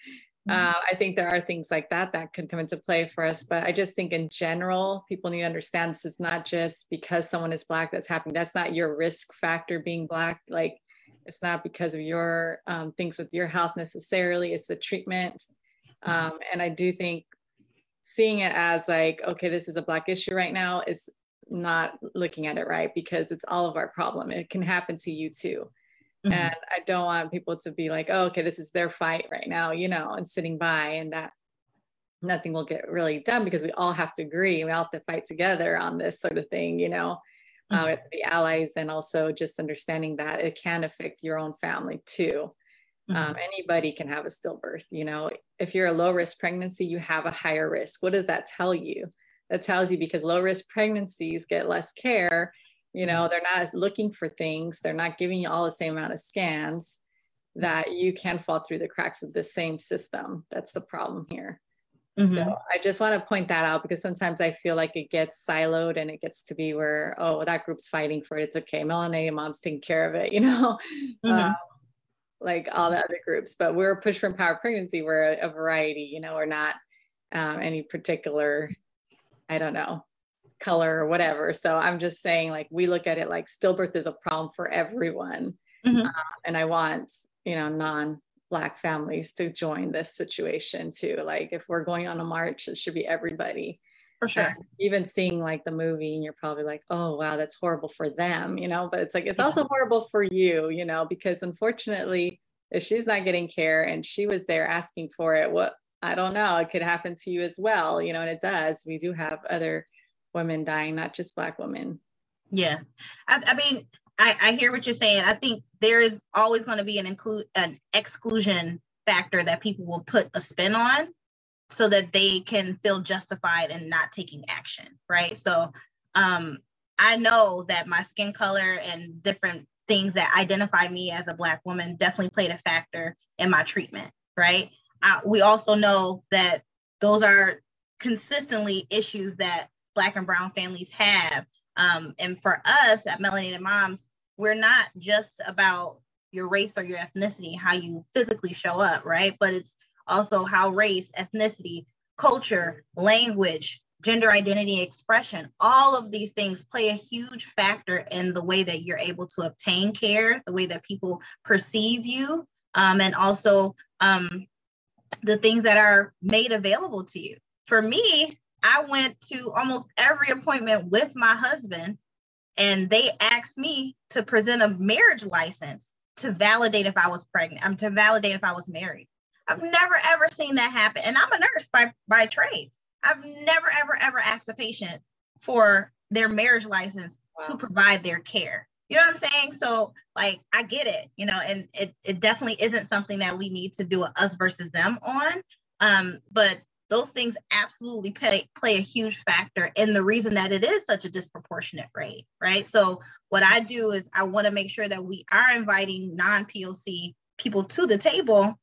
mm-hmm. uh, I think there are things like that that could come into play for us. But I just think in general, people need to understand this is not just because someone is Black that's happening. That's not your risk factor being Black. Like it's not because of your um, things with your health necessarily, it's the treatment. Mm-hmm. Um, and I do think seeing it as like, okay, this is a black issue right now is not looking at it right because it's all of our problem. It can happen to you too. Mm-hmm. And I don't want people to be like, oh, okay, this is their fight right now, you know, and sitting by and that nothing will get really done because we all have to agree. We all have to fight together on this sort of thing, you know, uh, mm-hmm. uh, the allies and also just understanding that it can affect your own family too. Um, mm-hmm. Um, anybody can have a stillbirth. You know, if you're a low risk pregnancy, you have a higher risk. What does that tell you? That tells you because low risk pregnancies get less care. You know, they're not looking for things, they're not giving you all the same amount of scans that you can fall through the cracks of the same system. That's the problem here. Mm-hmm. So I just want to point that out because sometimes I feel like it gets siloed and it gets to be where, oh, that group's fighting for it. It's okay. Melinated mom's taking care of it, [LAUGHS] you know, mm-hmm. um, like all the other groups. But we're Push for Empowered Pregnancy. We're a, a variety, you know, we're not um, any particular, I don't know, color or whatever. So I'm just saying, like, we look at it like stillbirth is a problem for everyone. Mm-hmm. Uh, and I want, you know, non black families to join this situation too like if we're going on a march it should be everybody for sure. Even seeing like the movie and you're probably like oh wow that's horrible for them you know? But it's like it's yeah. also horrible for you you know? Because unfortunately if she's not getting care and she was there asking for it what i don't know it could happen to you as well you know? And it does. We do have other women dying not just black women. Yeah. I, I mean I, I hear what you're saying. I think there is always going to be an include an exclusion factor that people will put a spin on so that they can feel justified in not taking action, right? So um, I know that my skin color and different things that identify me as a Black woman definitely played a factor in my treatment, right? Uh, we also know that those are consistently issues that Black and Brown families have um, and for us at Melinated Moms, we're not just about your race or your ethnicity, how you physically show up, right? But it's also how race, ethnicity, culture, language, gender identity expression, all of these things play a huge factor in the way that you're able to obtain care, the way that people perceive you, um, and also um, the things that are made available to you. For me, I went to almost every appointment with my husband, and they asked me to present a marriage license to validate if I was pregnant. I'm um, to validate if I was married. I've never ever seen that happen, and I'm a nurse by by trade. I've never ever ever asked a patient for their marriage license wow. to provide their care. You know what I'm saying? So like I get it, you know, and it, it definitely isn't something that we need to do a us versus them on. Um, but those things absolutely play, play a huge factor in the reason that it is such a disproportionate rate, right? So, what I do is I want to make sure that we are inviting non POC people to the table,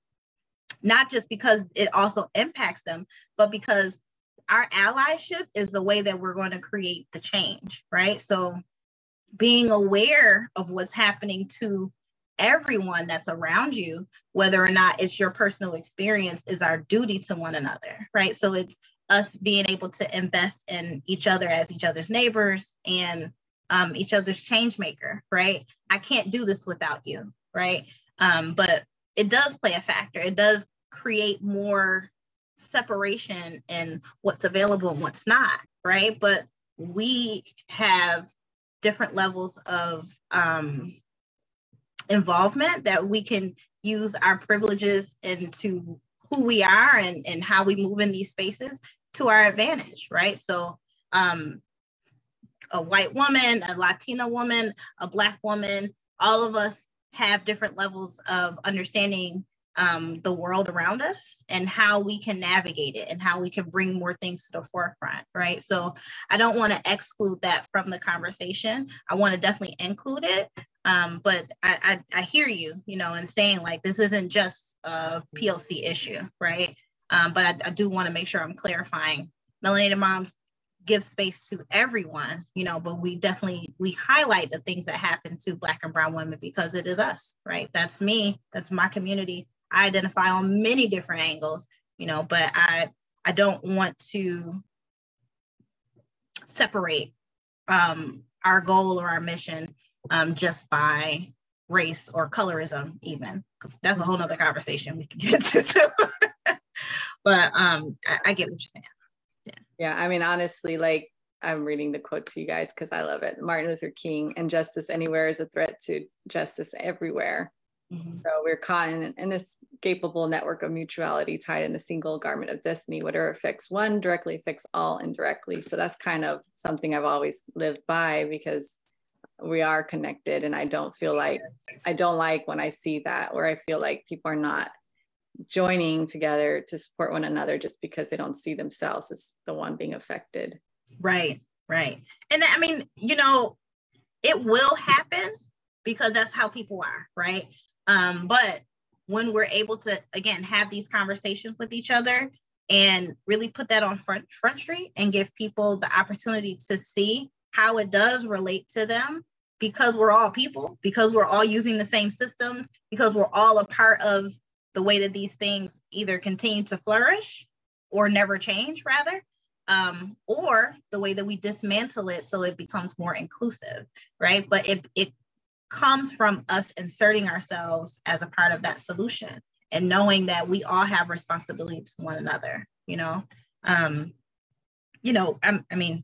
not just because it also impacts them, but because our allyship is the way that we're going to create the change, right? So, being aware of what's happening to everyone that's around you, whether or not it's your personal experience, is our duty to one another, right? So it's us being able to invest in each other as each other's neighbors and um, each other's change maker, right? I can't do this without you, right? Um, but it does play a factor. It does create more separation in what's available and what's not, right? But we have different levels of um, involvement that we can use our privileges into who we are and, and how we move in these spaces to our advantage, right? So um, a white woman, a Latina woman, a Black woman, all of us have different levels of understanding um, the world around us and how we can navigate it and how we can bring more things to the forefront, right? So I don't want to exclude that from the conversation. I want to definitely include it, um, but I, I, I hear you, you know, and saying like this isn't just a POC issue, right? Um, but I, I do want to make sure I'm clarifying. Melinated moms give space to everyone, you know, but we definitely we highlight the things that happen to Black and Brown women because it is us, right? That's me. That's my community. I identify on many different angles, you know, but I I don't want to separate um, our goal or our mission um, just by race or colorism even because that's a whole nother conversation we can get to [LAUGHS] but um I, I, get what you're saying yeah i mean honestly like i'm reading the quote to you guys because i love it. Martin luther king and justice anywhere is a threat to justice everywhere. Mm-hmm. so we're caught in an inescapable network of mutuality tied in a single garment of destiny. Whatever affects one directly affects all indirectly. So that's kind of something i've always lived by because we are connected and i don't feel like i don't like when i see that where i feel like people are not joining together to support one another just because they don't see themselves as the one being affected. Right right. And i mean you know it will happen because that's how people are right? Um but when we're able to again have these conversations with each other and really put that on front front street and give people the opportunity to see how it does relate to them because we're all people, because we're all using the same systems, because we're all a part of the way that these things either continue to flourish or never change, rather, um, or the way that we dismantle it so it becomes more inclusive, right? But it, it comes from us inserting ourselves as a part of that solution and knowing that we all have responsibility to one another, you know? Um, you know, I'm, I mean,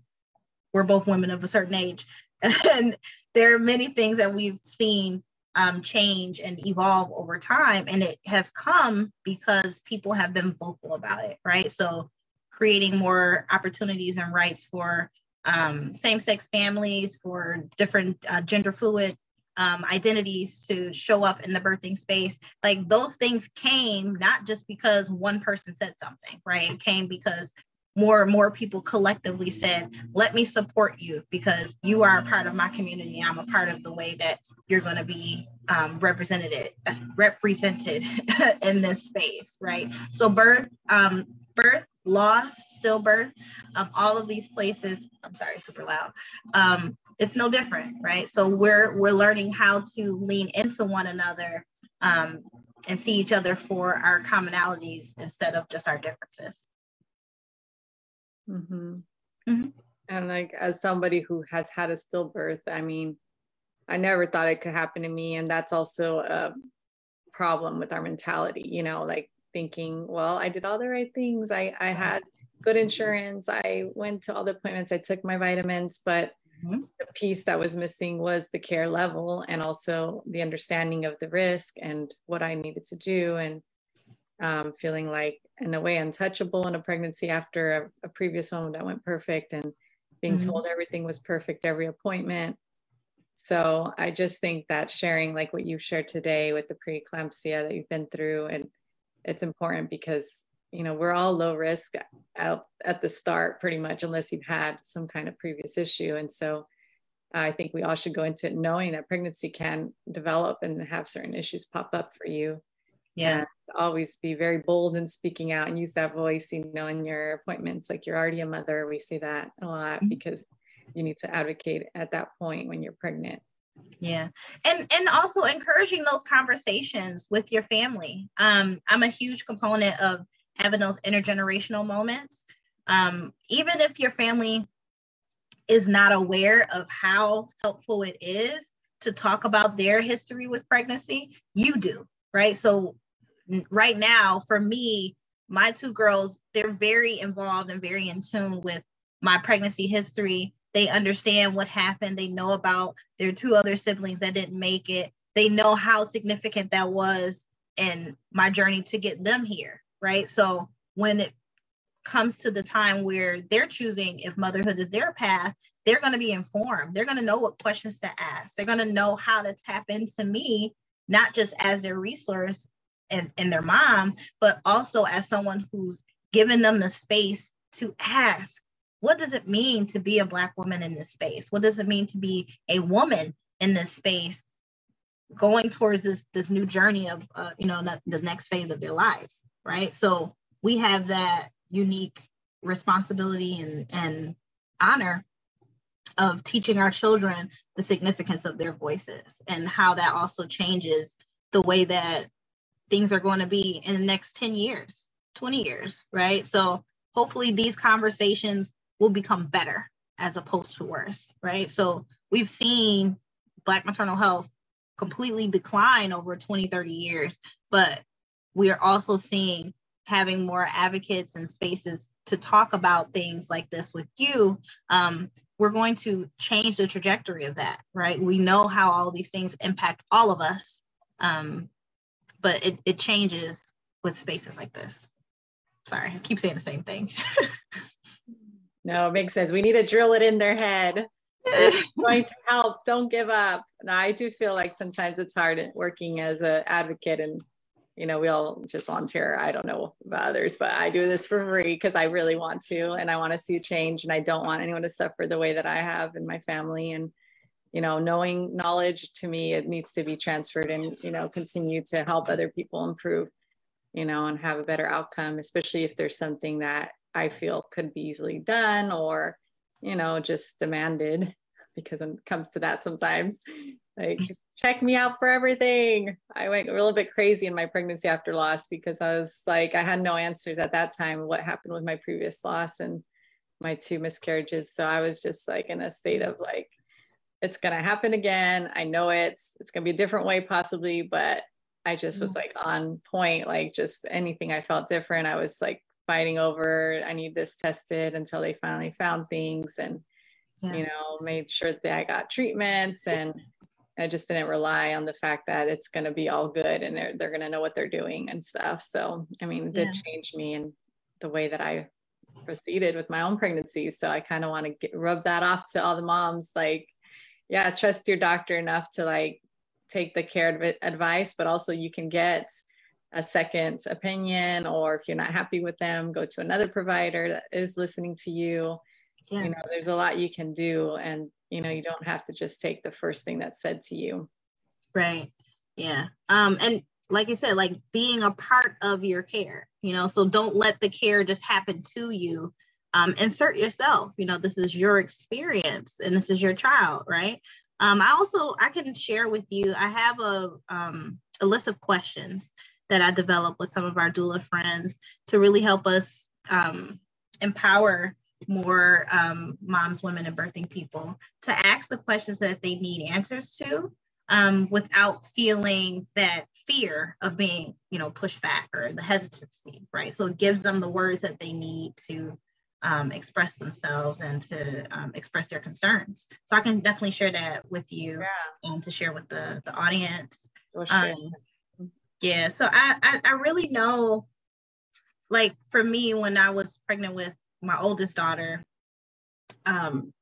we're both women of a certain age. [LAUGHS] And there are many things that we've seen um, change and evolve over time. And it has come because people have been vocal about it, right? So creating more opportunities and rights for um, same sex families, for different uh, gender fluid um, identities to show up in the birthing space. Like those things came not just because one person said something, right? It came because more and more people collectively said, let me support you because you are a part of my community. I'm a part of the way that you're going to be um, represented represented [LAUGHS] in this space, right? So birth, um, birth, loss, stillbirth, um, all of these places. I'm sorry, super loud. Um, it's no different, right? So we're we're learning how to lean into one another um, and see each other for our commonalities instead of just our differences. Mm-hmm. Mm-hmm. And like as somebody who has had a stillbirth, I mean, I never thought it could happen to me, and that's also a problem with our mentality. You know, like thinking, well, I did all the right things. I I had good insurance. I went to all the appointments. I took my vitamins, but mm-hmm. the piece that was missing was the care level and also the understanding of the risk and what I needed to do and um, feeling like in a way untouchable in a pregnancy after a, a previous one that went perfect and being mm-hmm. told everything was perfect every appointment. So i just think that sharing like what you've shared today with the preeclampsia that you've been through and it's important because you know we're all low risk out at the start pretty much unless you've had some kind of previous issue. And so i think we all should go into it knowing that pregnancy can develop and have certain issues pop up for you yeah. always be very bold in speaking out and use that voice you know in your appointments like you're already a mother we see that a lot mm-hmm. because you need to advocate at that point when you're pregnant. Yeah. And and also encouraging those conversations with your family. Um i'm a huge component of having those intergenerational moments. Um even if your family is not aware of how helpful it is to talk about their history with pregnancy you do right? So right now for me my two girls they're very involved and very in tune with my pregnancy history. They understand what happened. They know about their two other siblings that didn't make it. They know how significant that was in my journey to get them here right? So when it comes to the time where they're choosing if motherhood is their path they're going to be informed. They're going to know what questions to ask. They're going to know how to tap into me not just as their resource and, and their mom, but also as someone who's given them the space to ask, what does it mean to be a Black woman in this space? What does it mean to be a woman in this space going towards this, this new journey of, uh, you know, the next phase of their lives, right? So we have that unique responsibility and, and honor of teaching our children the significance of their voices and how that also changes the way that things are going to be in the next 10 years, 20 years, right? So hopefully these conversations will become better as opposed to worse, right? So we've seen Black maternal health completely decline over 20, 30 years, but we are also seeing having more advocates and spaces to talk about things like this with you, um, we're going to change the trajectory of that, right? We know how all these things impact all of us. Um, but it, it changes with spaces like this. Sorry, I keep saying the same thing. [LAUGHS] no, it makes sense. We need to drill it in their head. it's [LAUGHS] going to help. Don't give up. Now, I do feel like sometimes it's hard working as an advocate and you know, we all just volunteer. I don't know about others, but I do this for free because I really want to and I want to see change and I don't want anyone to suffer the way that I have in my family. And, you know, knowing knowledge to me, it needs to be transferred and, you know, continue to help other people improve, you know, and have a better outcome, especially if there's something that I feel could be easily done or, you know, just demanded [LAUGHS] because it comes to that sometimes. Like, check me out for everything. I went a little bit crazy in my pregnancy after loss because I was like, I had no answers at that time what happened with my previous loss and my two miscarriages. So I was just like in a state of like, it's gonna happen again. I know it's it's gonna be a different way possibly, but I just was mm. like on point, like just anything I felt different. I was like fighting over, I need this tested until they finally found things and yeah. you know, made sure that I got treatments and I just didn't rely on the fact that it's going to be all good and they're they're going to know what they're doing and stuff. So, I mean, it did yeah. change me and the way that I proceeded with my own pregnancy. So, I kind of want to get, rub that off to all the moms like yeah, trust your doctor enough to like take the care advice, but also you can get a second opinion or if you're not happy with them, go to another provider that is listening to you. Yeah. You know, there's a lot you can do and you know, you don't have to just take the first thing that's said to you. Right. Yeah. Um and like you said, like being a part of your care, you know, so don't let the care just happen to you. Um, insert yourself, you know, this is your experience and this is your child, right? Um, I also I can share with you, I have a um a list of questions that I developed with some of our doula friends to really help us um, empower more um, moms, women, and birthing people to ask the questions that they need answers to um, without feeling that fear of being, you know, pushed back or the hesitancy, right? So it gives them the words that they need to um, express themselves and to um, express their concerns. So I can definitely share that with you yeah. and to share with the, the audience. Um, yeah, so I, I I really know, like for me, when I was pregnant with my oldest daughter, um,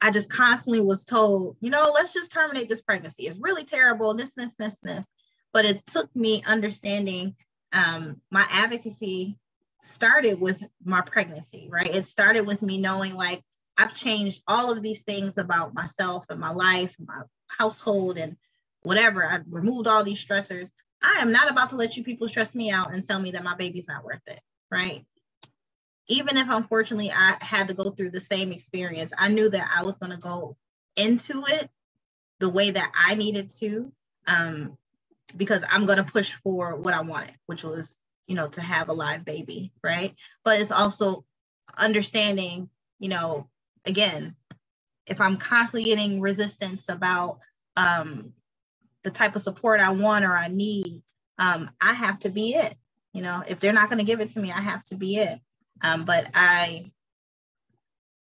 I just constantly was told, you know, let's just terminate this pregnancy. It's really terrible, this, this, this, this. But it took me understanding um, my advocacy started with my pregnancy, right? It started with me knowing like I've changed all of these things about myself and my life, my household, and whatever. I've removed all these stressors. I am not about to let you people stress me out and tell me that my baby's not worth it, right? even if unfortunately I had to go through the same experience, I knew that I was going to go into it the way that I needed to, um, because I'm going to push for what I wanted, which was, you know, to have a live baby, right? But it's also understanding, you know, again, if I'm constantly getting resistance about um, the type of support I want or I need, um, I have to be it. You know, if they're not going to give it to me, I have to be it. Um, but I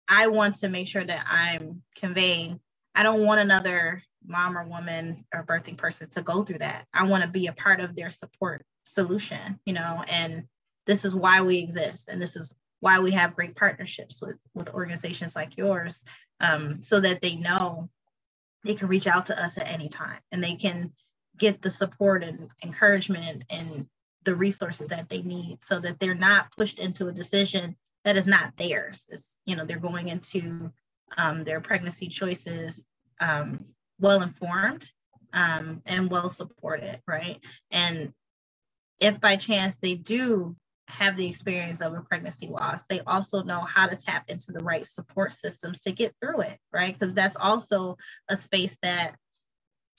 I want to make sure that I'm conveying, I don't want another mom or woman or birthing person to go through that. I want to be a part of their support solution, you know, and this is why we exist. And this is why we have great partnerships with, with organizations like yours, um, so that they know they can reach out to us at any time and they can get the support and encouragement and the resources that they need so that they're not pushed into a decision that is not theirs. It's, you know, they're going into um, their pregnancy choices um, well informed um, and well supported, right? And if by chance they do have the experience of a pregnancy loss, they also know how to tap into the right support systems to get through it, right? Because that's also a space that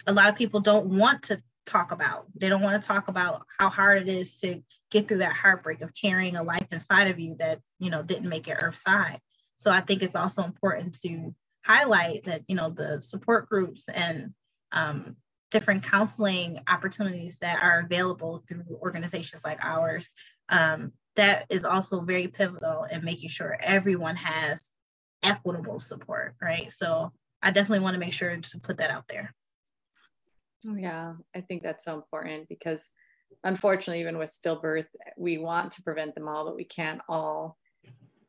a lot of people don't want to talk about. They don't want to talk about how hard it is to get through that heartbreak of carrying a life inside of you that, you know, didn't make it earthside. So I think it's also important to highlight that, you know, the support groups and um, different counseling opportunities that are available through organizations like ours, um, that is also very pivotal in making sure everyone has equitable support, right? So I definitely want to make sure to put that out there. Yeah, I think that's so important because unfortunately, even with stillbirth, we want to prevent them all, but we can't all.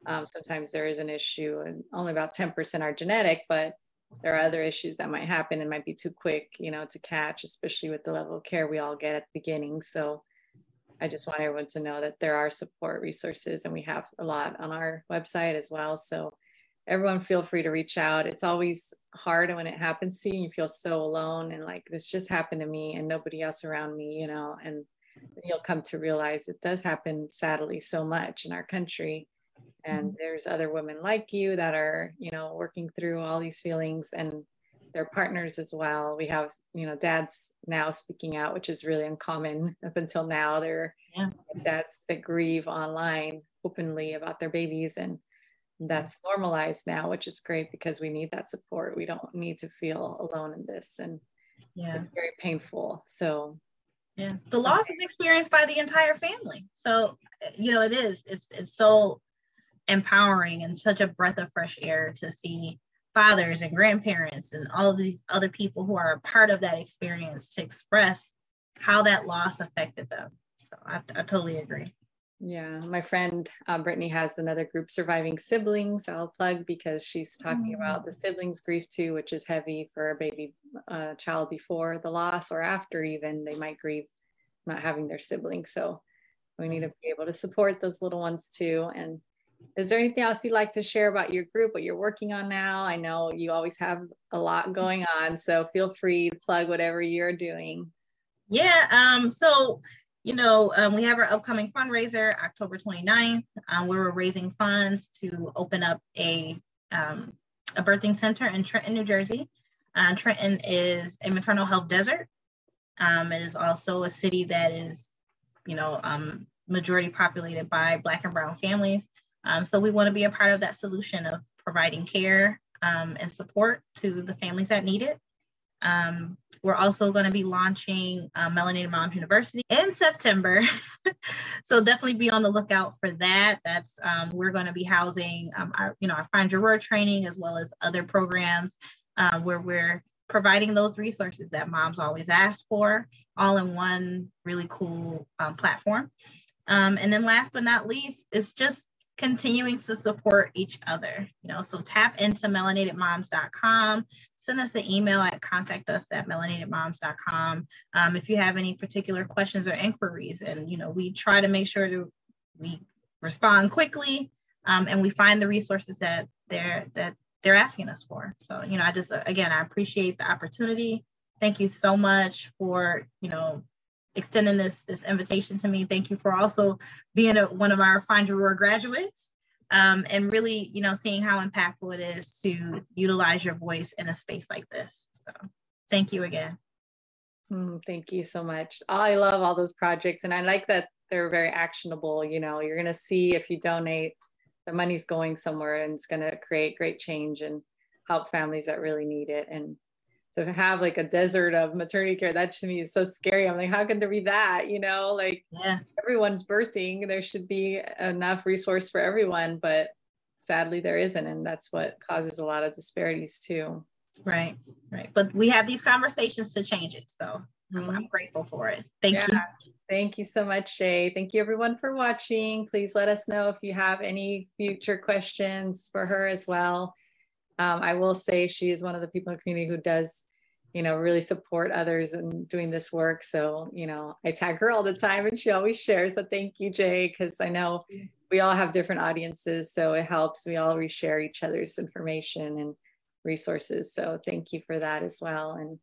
Um, sometimes there is an issue, and only about 10% are genetic, but there are other issues that might happen and might be too quick, you know, to catch, especially with the level of care we all get at the beginning. So I just want everyone to know that there are support resources and we have a lot on our website as well. So everyone feel free to reach out. It's always hard when it happens to you, you feel so alone and like this just happened to me and nobody else around me, you know, and you'll come to realize it does happen sadly so much in our country and mm-hmm. there's other women like you that are you know working through all these feelings and their partners as well. We have you know dads now speaking out which is really uncommon [LAUGHS] up until now. There yeah. dads that grieve online openly about their babies and that's normalized now which is great because we need that support. We don't need to feel alone in this and yeah. it's very painful. So yeah. The loss is experienced by the entire family. So you know it is. It's it's so empowering and such a breath of fresh air to see fathers and grandparents and all of these other people who are a part of that experience to express how that loss affected them. So I, I totally agree. Yeah, my friend uh, Brittany has another group, Surviving Siblings. I'll plug because she's talking mm-hmm. about the siblings grief too, which is heavy for a baby uh, child before the loss or after even they might grieve not having their siblings. So we need to be able to support those little ones too. And is there anything else you'd like to share about your group, what you're working on now? I know you always have a lot going on, so feel free to plug whatever you're doing. Yeah, um, so you know, um, we have our upcoming fundraiser October 29th, um, where we're raising funds to open up a um, a birthing center in Trenton, New Jersey. Uh, Trenton is a maternal health desert. Um, it is also a city that is, you know, um, majority populated by Black and Brown families. Um, so we want to be a part of that solution of providing care um, and support to the families that need it. Um, we're also going to be launching uh, Melinated Moms University in September. [LAUGHS] so definitely be on the lookout for that. That's um, we're going to be housing um, our, you know, our Find Your Roar training as well as other programs uh, where we're providing those resources that moms always ask for, all in one really cool um, platform. And then last but not least, it's just continuing to support each other. You know, so tap into melinatedmoms.com. Send us an email at contact us at melinatedmoms.com um, if you have any particular questions or inquiries. And you know, we try to make sure to we respond quickly um, and we find the resources that they're that they're asking us for. So you know, I just again I appreciate the opportunity. Thank you so much for you know extending this this invitation to me. Thank you for also being a, one of our Find Your Roar graduates. Um, and really, you know, seeing how impactful it is to utilize your voice in a space like this. So, thank you again. Mm, thank you so much. I love all those projects, and I like that they're very actionable. You know, you're going to see if you donate, the money's going somewhere, and it's going to create great change and help families that really need it. And to have like a desert of maternity care that to me is so scary. I'm like how can there be that? You know like yeah. everyone's birthing there should be enough resource for everyone but sadly there isn't and that's what causes a lot of disparities too. Right right. But we have these conversations to change it so mm-hmm. I'm, I'm, grateful for it. Thank yeah. you thank you so much Jaye. Thank you everyone for watching. Please let us know if you have any future questions for her as well um, I will say she is one of the people in the community who does, you know, really support others in doing this work. So, you know, I tag her all the time and she always shares. So thank you, Jaye, because I know we all have different audiences. So it helps. We all reshare each other's information and resources. So thank you for that as well. And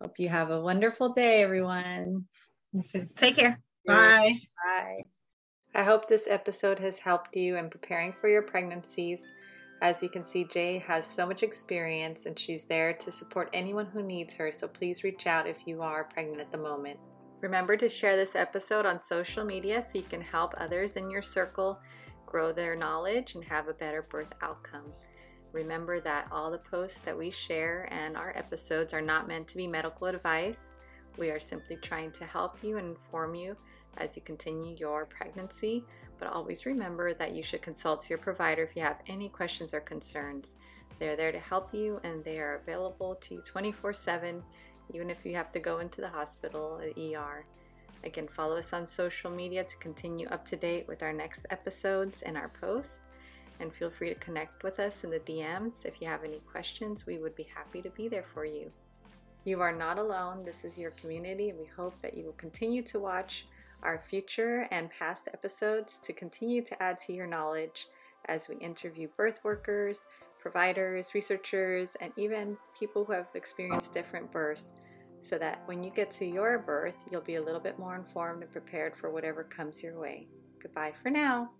hope you have a wonderful day, everyone. Take care. Bye. Bye. I hope this episode has helped you in preparing for your pregnancies as you can see, Jaye has so much experience and she's there to support anyone who needs her, so please reach out if you are pregnant at the moment. Remember to share this episode on social media so you can help others in your circle grow their knowledge and have a better birth outcome. Remember that all the posts that we share and our episodes are not meant to be medical advice. We are simply trying to help you and inform you as you continue your pregnancy but always remember that you should consult your provider if you have any questions or concerns. They're there to help you and they are available to you 24 7, even if you have to go into the hospital or ER. Again, follow us on social media to continue up to date with our next episodes and our posts. and feel free to connect with us in the DMs. If you have any questions, we would be happy to be there for you. You are not alone. This is your community, and we hope that you will continue to watch our future and past episodes to continue to add to your knowledge as we interview birth workers, providers, researchers, and even people who have experienced different births so that when you get to your birth, you'll be a little bit more informed and prepared for whatever comes your way. Goodbye for now.